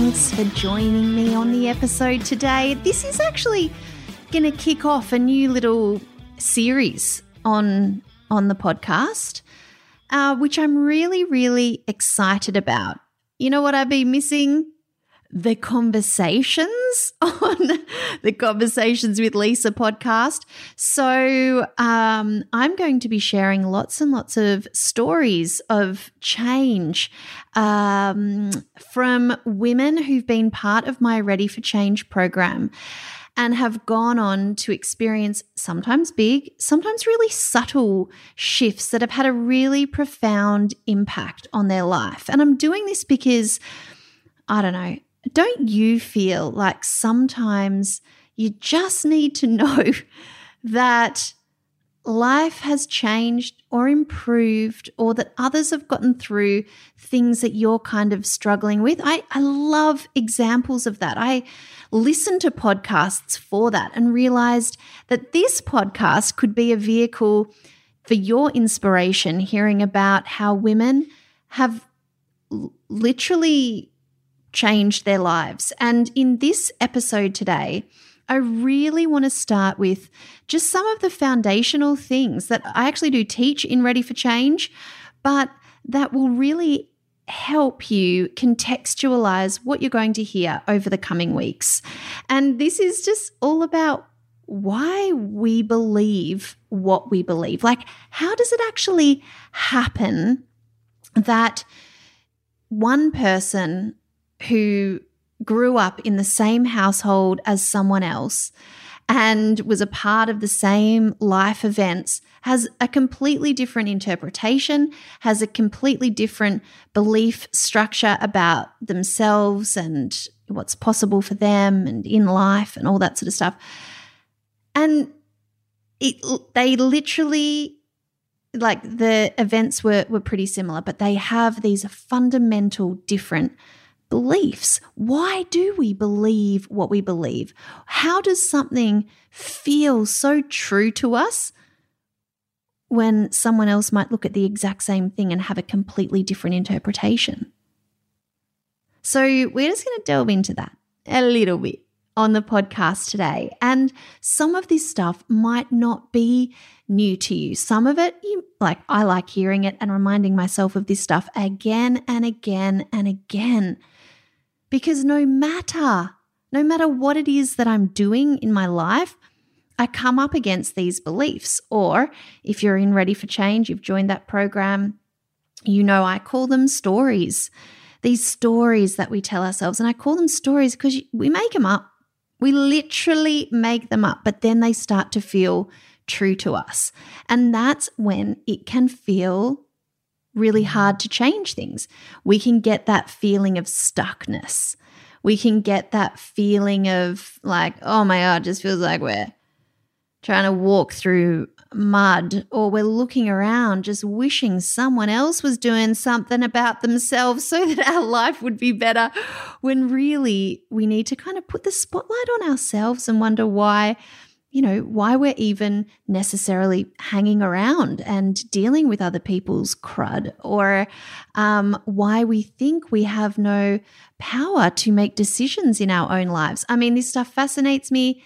Thanks for joining me on the episode today. This is actually going to kick off a new little series on on the podcast, uh, which I'm really, really excited about. You know what I've been missing? The conversations on the Conversations with Lisa podcast. So, um, I'm going to be sharing lots and lots of stories of change um, from women who've been part of my Ready for Change program and have gone on to experience sometimes big, sometimes really subtle shifts that have had a really profound impact on their life. And I'm doing this because I don't know, don't you feel like sometimes you just need to know that life has changed or improved or that others have gotten through things that you're kind of struggling with? I, I love examples of that. I listened to podcasts for that and realized that this podcast could be a vehicle for your inspiration, hearing about how women have literally changed their lives. And in this episode today, I really want to start with just some of the foundational things that I actually do teach in Ready for Change, but that will really help you contextualize what you're going to hear over the coming weeks. And this is just all about why we believe what we believe. Like, how does it actually happen that one person who grew up in the same household as someone else and was a part of the same life events has a completely different interpretation, has a completely different belief structure about themselves and what's possible for them and in life and all that sort of stuff. And it, they literally like the events were were pretty similar, but they have these fundamental different beliefs. Why do we believe what we believe? How does something feel so true to us when someone else might look at the exact same thing and have a completely different interpretation? So, we're just going to delve into that a little bit on the podcast today. And some of this stuff might not be new to you. Some of it, you like, I like hearing it and reminding myself of this stuff again and again and again because no matter, no matter what it is that I'm doing in my life, I come up against these beliefs. Or if you're in Ready for Change, you've joined that program, you know I call them stories. These stories that we tell ourselves. And I call them stories because we make them up. We literally make them up, but then they start to feel true to us. And that's when it can feel really mm. hard to change things. We can get that feeling of stuckness. We can get that feeling of like, oh my God, just feels like we're trying to walk through mud or we're looking around just wishing someone else was doing something about themselves so that our life would be better when really we need to kind of put the spotlight on ourselves and wonder why you know, why we're even necessarily hanging around and dealing with other people's crud, or um, why we think we have no power to make decisions in our own lives. I mean, this stuff fascinates me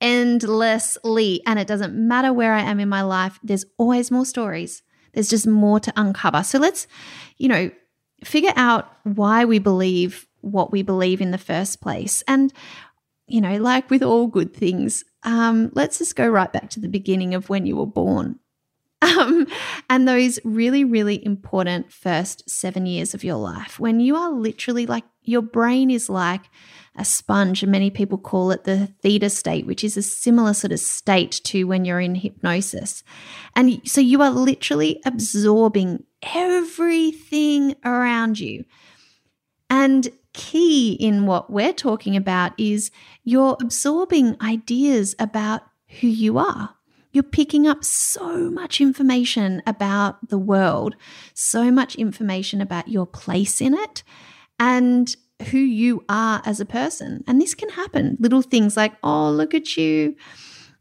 endlessly, and it doesn't matter where I am in my life, there's always more stories. There's just more to uncover. So let's, you know, figure out why we believe what we believe in the first place. And, you know, like with all good things, um, let's just go right back to the beginning of when you were born. Um, and those really, really important first seven years of your life when you are literally like your brain is like a sponge, and many people call it the theta state, which is a similar sort of state to when you're in hypnosis. And so you are literally absorbing everything around you. And key in what we're talking about is you're absorbing ideas about who you are. You're picking up so much information about the world, so much information about your place in it, and who you are as a person. And this can happen. Little things like, oh, look at you,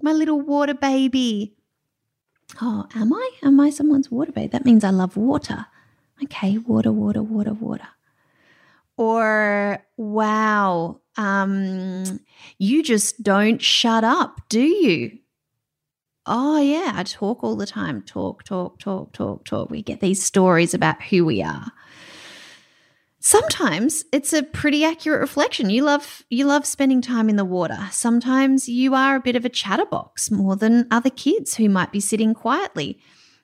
my little water baby. Oh, am I? Am I someone's water baby? That means I love water. Okay, water, water, water, water. Or, wow, um, you just don't shut up, do you? Oh, yeah, I talk all the time. Talk, talk, talk, talk, talk. We get these stories about who we are. Sometimes it's a pretty accurate reflection. You love you love spending time in the water. Sometimes you are a bit of a chatterbox more than other kids who might be sitting quietly.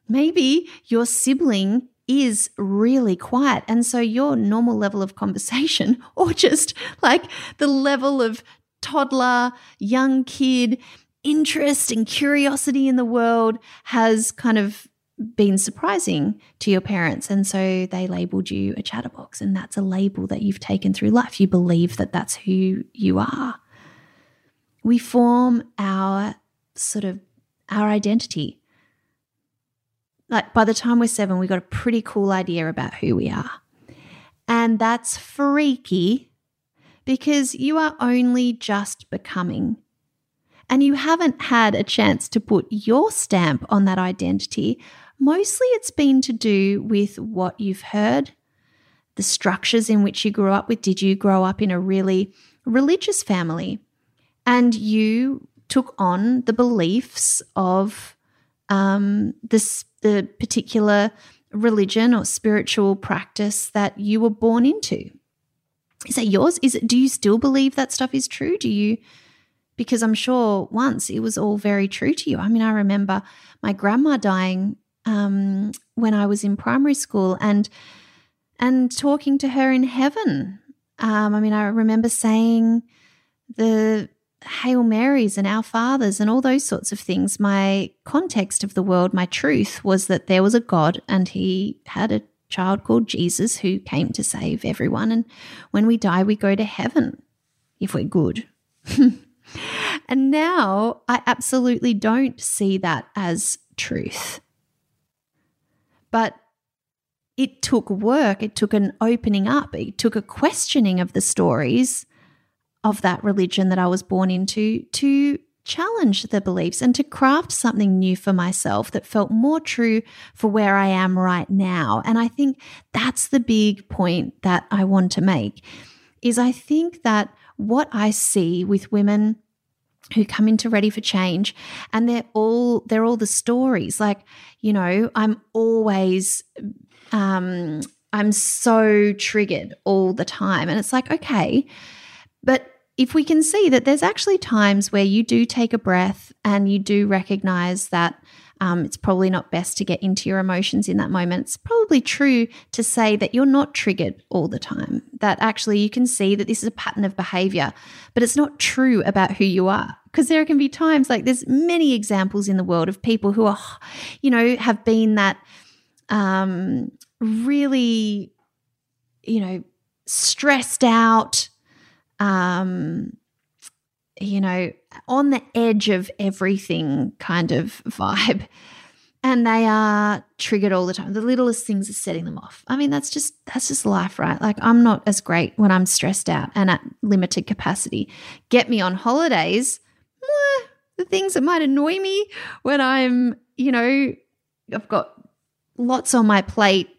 Maybe your sibling is really quiet. And so your normal level of conversation, or just like the level of toddler, young kid, interest and curiosity in the world has kind of been surprising to your parents. And so they labeled you a chatterbox. And that's a label that you've taken through life. You believe that that's who you are. We form our sort of our identity. Like by the time we're seven, we got a pretty cool idea about who we are. And that's freaky because you are only just becoming and you haven't had a chance to put your stamp on that identity, mostly it's been to do with what you've heard, the structures in which you grew up with. Did you grow up in a really religious family? And you took on the beliefs of um, this, the particular religion or spiritual practice that you were born into. Is that yours? Is it, do you still believe that stuff is true? Do you because I'm sure once it was all very true to you. I mean, I remember my grandma dying um, when I was in primary school, and and talking to her in heaven. Um, I mean, I remember saying the Hail Marys and Our Fathers and all those sorts of things. My context of the world, my truth was that there was a God and He had a child called Jesus who came to save everyone. And when we die, we go to heaven if we're good. And now I absolutely don't see that as truth. But it took work, it took an opening up, it took a questioning of the stories of that religion that I was born into to challenge the beliefs and to craft something new for myself that felt more true for where I am right now. And I think that's the big point that I want to make is I think that what I see with women who come into ready for change and they're all they're all the stories like you know i'm always um i'm so triggered all the time and it's like okay but if we can see that there's actually times where you do take a breath and you do recognize that um, it's probably not best to get into your emotions in that moment. It's probably true to say that you're not triggered all the time, that actually you can see that this is a pattern of behavior, but it's not true about who you are. Because there can be times like there's many examples in the world of people who are, you know, have been that um, really, you know, stressed out, um, you know, on the edge of everything kind of vibe. And they are triggered all the time. The littlest things are setting them off. I mean, that's just that's just life, right? Like I'm not as great when I'm stressed out and at limited capacity. Get me on holidays, the things that might annoy me when I'm, you know, I've got lots on my plate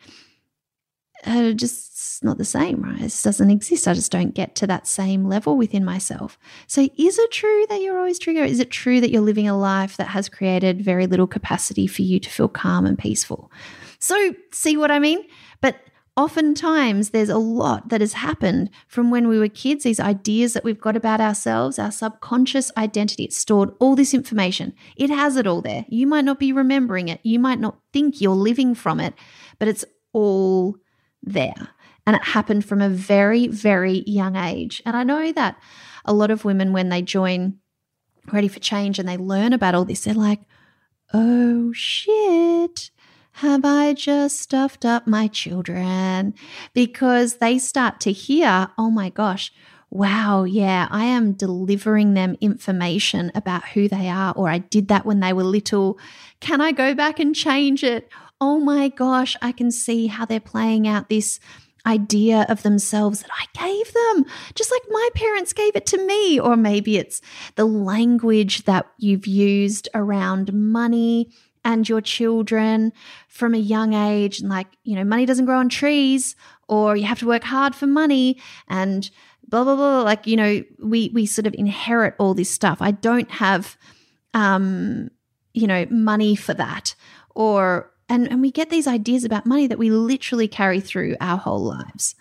are just not the same, right? It doesn't exist. I just don't get to that same level within myself. So, is it true that you're always triggered? Is it true that you're living a life that has created very little capacity for you to feel calm and peaceful? So, see what I mean? But oftentimes there's a lot that has happened from when we were kids, these ideas that we've got about ourselves, our subconscious identity. It's stored all this information. It has it all there. You might not be remembering it. You might not think you're living from it, but it's all there. And it happened from a very, very young age. And I know that a lot of women, when they join Ready for Change and they learn about all this, they're like, oh shit, have I just stuffed up my children? Because they start to hear, oh my gosh, wow, yeah, I am delivering them information about who they are, or I did that when they were little. Can I go back and change it? Oh my gosh, I can see how they're playing out this idea of themselves that I gave them, just like my parents gave it to me. Or maybe it's the language that you've used around money and your children from a young age. And like, you know, money doesn't grow on trees, or you have to work hard for money and blah, blah, blah. Like, you know, we, we sort of inherit all this stuff. I don't have, um, you know, money for that. Or and, and we get these ideas about money that we literally carry through our whole lives.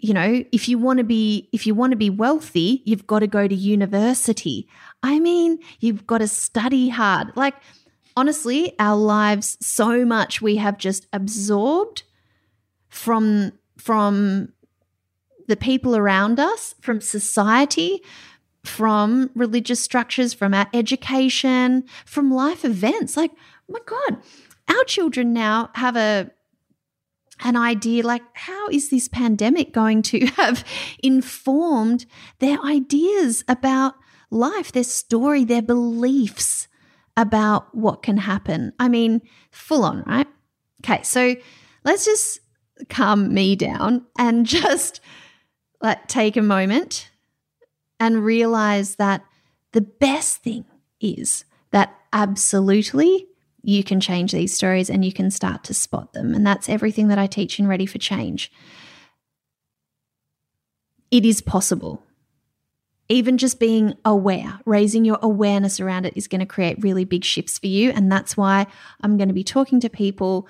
You know, if you want to be if you want to be wealthy, you've got to go to university. I mean, you've got to study hard. Like honestly, our lives so much we have just absorbed from from the people around us, from society, from religious structures, from our education, from life events. Like, oh my God, our children now have a an idea like how is this pandemic going to have informed their ideas about life, their story, their beliefs about what can happen. I mean, full on, right? Okay, so let's just calm me down and just like take a moment and realize that the best thing is that absolutely you can change these stories and you can start to spot them. And that's everything that I teach in Ready for Change. It is possible. Even just being aware, raising your awareness around it is going to create really big shifts for you. And that's why I'm going to be talking to people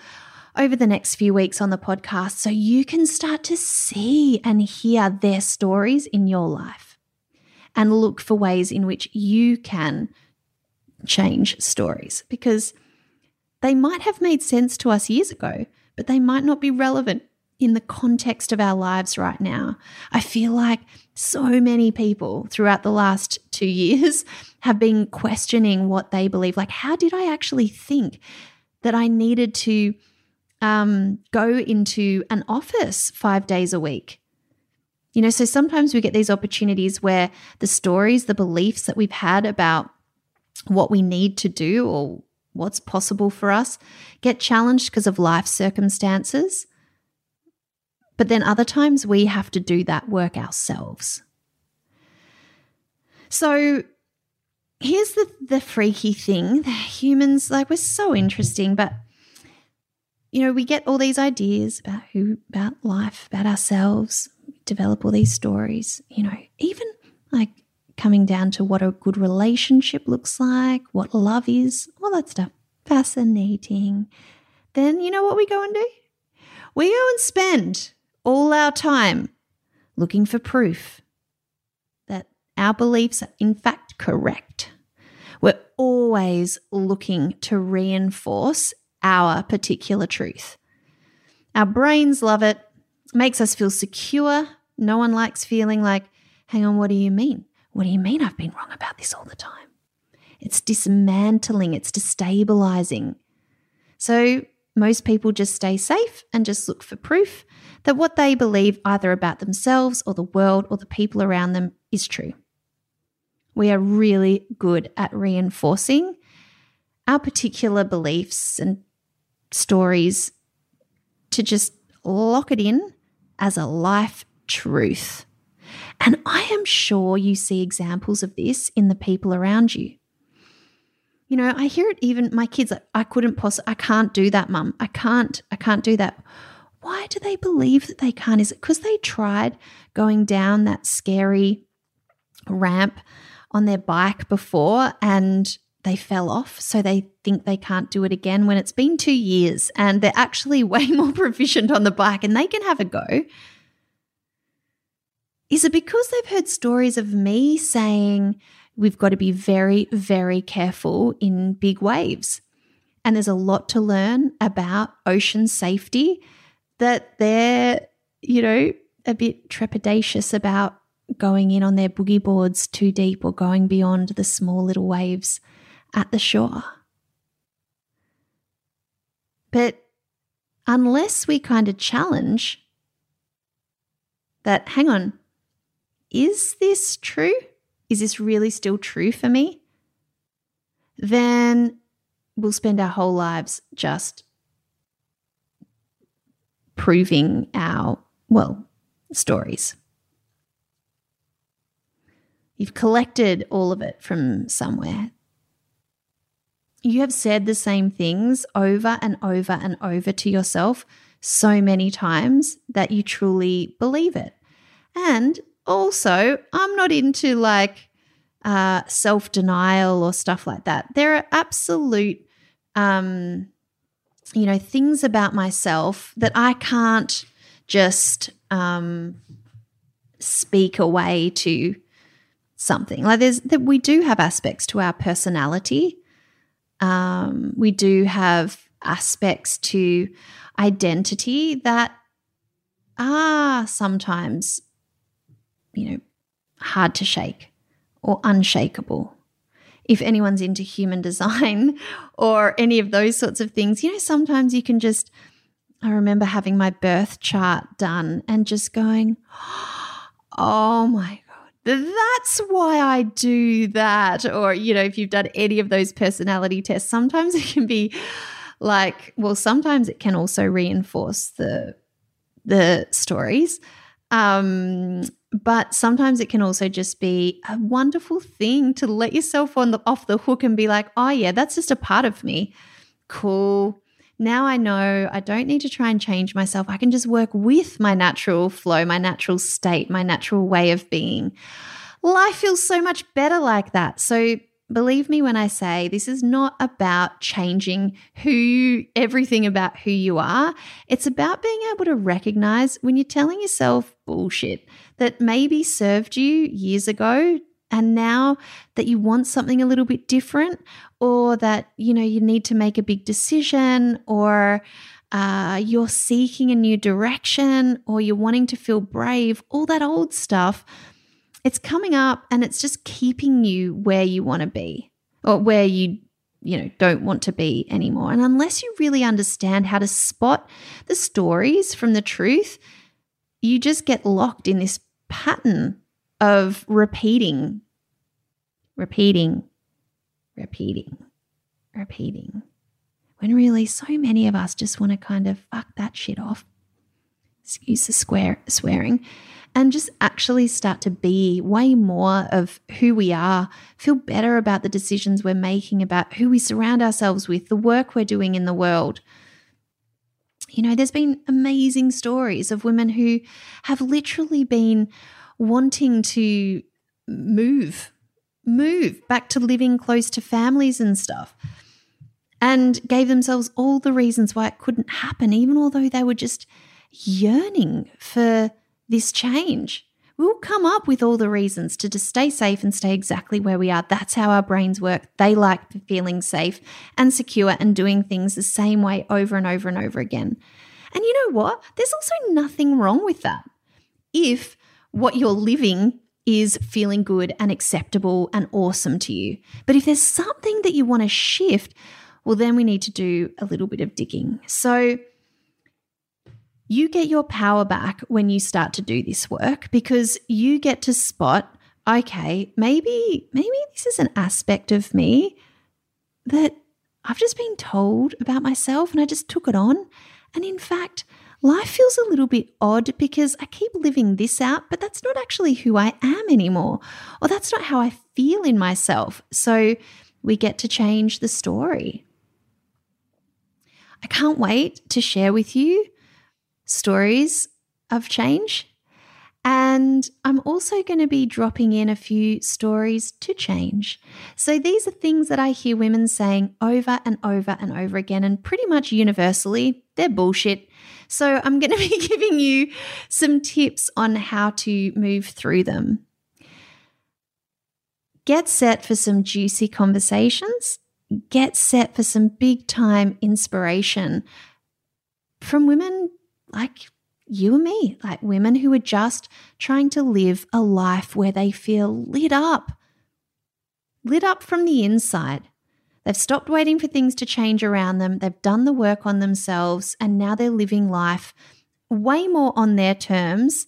over the next few weeks on the podcast so you can start to see and hear their stories in your life and look for ways in which you can change stories because they might have made sense to us years ago, but they might not be relevant in the context of our lives right now. I feel like so many people throughout the last two years have been questioning what they believe. Like, how did I actually think that I needed to um, go into an office five days a week? You know, so sometimes we get these opportunities where the stories, the beliefs that we've had about what we need to do or what's possible for us, get challenged because of life circumstances. But then other times we have to do that work ourselves. So here's the, the freaky thing the humans, like, we're so interesting, but you know, we get all these ideas about who, about life, about ourselves, develop all these stories, you know, even like coming down to what a good relationship looks like, what love is, all that stuff. Fascinating. Then you know what we go and do? We go and spend all our time looking for proof that our beliefs are in fact correct. We're always looking to reinforce our particular truth. Our brains love it, makes us feel secure. No one likes feeling like, hang on, what do you mean? What do you mean I've been wrong about this all the time? It's dismantling, it's destabilizing. So most people just stay safe and just look for proof that what they believe either about themselves or the world or the people around them is true. We are really good at reinforcing our particular beliefs and stories to just lock it in as a life truth. And I am sure you see examples of this in the people around you. You know, I hear it even my kids like, I couldn't possibly, I can't do that, mum. I can't, I can't do that. Why do they believe that they can't? Is it because they tried going down that scary ramp on their bike before and they fell off, so they think they can't do it again when it's been two years and they're actually way more proficient on the bike and they can have a go? Is it because they've heard stories of me saying we've got to be very, very careful in big waves? And there's a lot to learn about ocean safety that they're, you know, a bit trepidatious about going in on their boogie boards too deep or going beyond the small little waves at the shore. But unless we kind of challenge that, hang on, is this true? Is this really still true for me? Then we'll spend our whole lives just proving our, well, stories. You've collected all of it from somewhere. You have said the same things over and over and over to yourself so many times that you truly believe it. And also, I'm not into like uh, self denial or stuff like that. There are absolute, um, you know, things about myself that I can't just um, speak away to something. Like there's that we do have aspects to our personality. Um, we do have aspects to identity that are sometimes, you know, hard to shake or unshakable. If anyone's into human design or any of those sorts of things, you know, sometimes you can just. I remember having my birth chart done and just going, oh my God, that's why I do that. Or, you know, if you've done any of those personality tests, sometimes it can be like, well, sometimes it can also reinforce the the stories. Um, but sometimes it can also just be a wonderful thing to let yourself on the off the hook and be like, oh yeah, that's just a part of me. Cool. Now I know I don't need to try and change myself. I can just work with my natural flow, my natural state, my natural way of being. Life feels so much better like that. So believe me when I say this is not about changing who you, everything about who you are. It's about being able to recognize when you're telling yourself bullshit that maybe served you years ago and now that you want something a little bit different or that you know you need to make a big decision or uh, you're seeking a new direction or you're wanting to feel brave all that old stuff it's coming up and it's just keeping you where you want to be or where you you know don't want to be anymore. And unless you really understand how to spot the stories from the truth you just get locked in this pattern of repeating, repeating, repeating, repeating. When really so many of us just want to kind of fuck that shit off, excuse the square, swearing, and just actually start to be way more of who we are, feel better about the decisions we're making, about who we surround ourselves with, the work we're doing in the world. You know, there's been amazing stories of women who have literally been wanting to move, move back to living close to families and stuff, and gave themselves all the reasons why it couldn't happen, even although they were just yearning for this change. We'll come up with all the reasons to just stay safe and stay exactly where we are. That's how our brains work. They like feeling safe and secure and doing things the same way over and over and over again. And you know what? There's also nothing wrong with that. If what you're living is feeling good and acceptable and awesome to you. But if there's something that you want to shift, well, then we need to do a little bit of digging. So, you get your power back when you start to do this work because you get to spot okay maybe maybe this is an aspect of me that i've just been told about myself and i just took it on. And in fact life feels a little bit odd because i keep living this out but that's not actually who i am anymore or that's not how i feel in myself. So we get to change the story. I can't wait to share with you stories of change. And I'm also going to be dropping in a few stories to change. So these are things that I hear women saying over and over and over again, and pretty much universally, they're bullshit. So I'm going to be giving you some tips on how to move through them. Get set for some juicy conversations. Get set for some big time inspiration from women like you and me, like women who are just trying to live a life where they feel lit up, lit up from the inside. They've stopped waiting for things to change around them. They've done the work on themselves, and now they're living life way more on their terms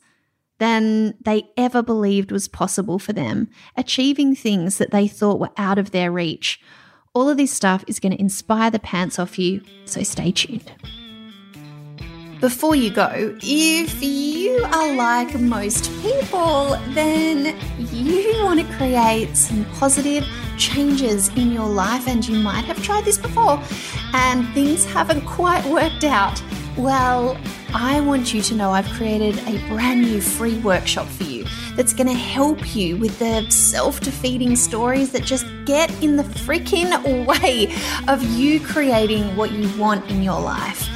than they ever believed was possible for them, achieving things that they thought were out of their reach. All of this stuff is going to inspire the pants off you, so stay tuned. Before you go, if you are like most people, then you want to create some positive changes in your life, and you might have tried this before and things haven't quite worked out. Well, I want you to know I've created a brand new free workshop for you that's going to help you with the self defeating stories that just get in the freaking way of you creating what you want in your life.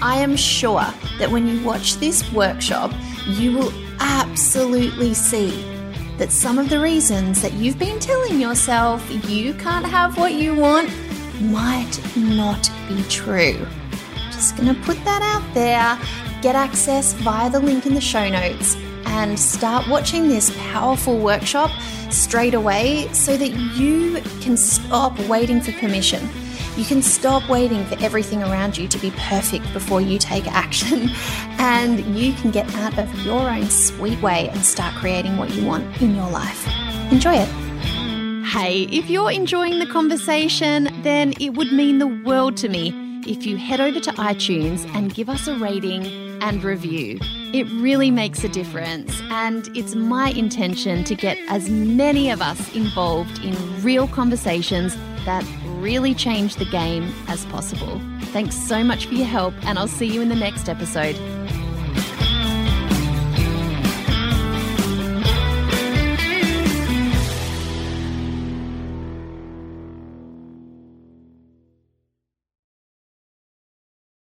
I am sure that when you watch this workshop, you will absolutely see that some of the reasons that you've been telling yourself you can't have what you want might not be true. Just gonna put that out there. Get access via the link in the show notes and start watching this powerful workshop straight away so that you can stop waiting for permission you can stop waiting for everything around you to be perfect before you take action, and you can get out of your own sweet way and start creating what you want in your life. Enjoy it. Hey, if you're enjoying the conversation, then it would mean the world to me if you head over to iTunes and give us a rating and review. It really makes a difference, and it's my intention to get as many of us involved in real conversations that really change the game as possible. Thanks so much for your help, and I'll see you in the next episode.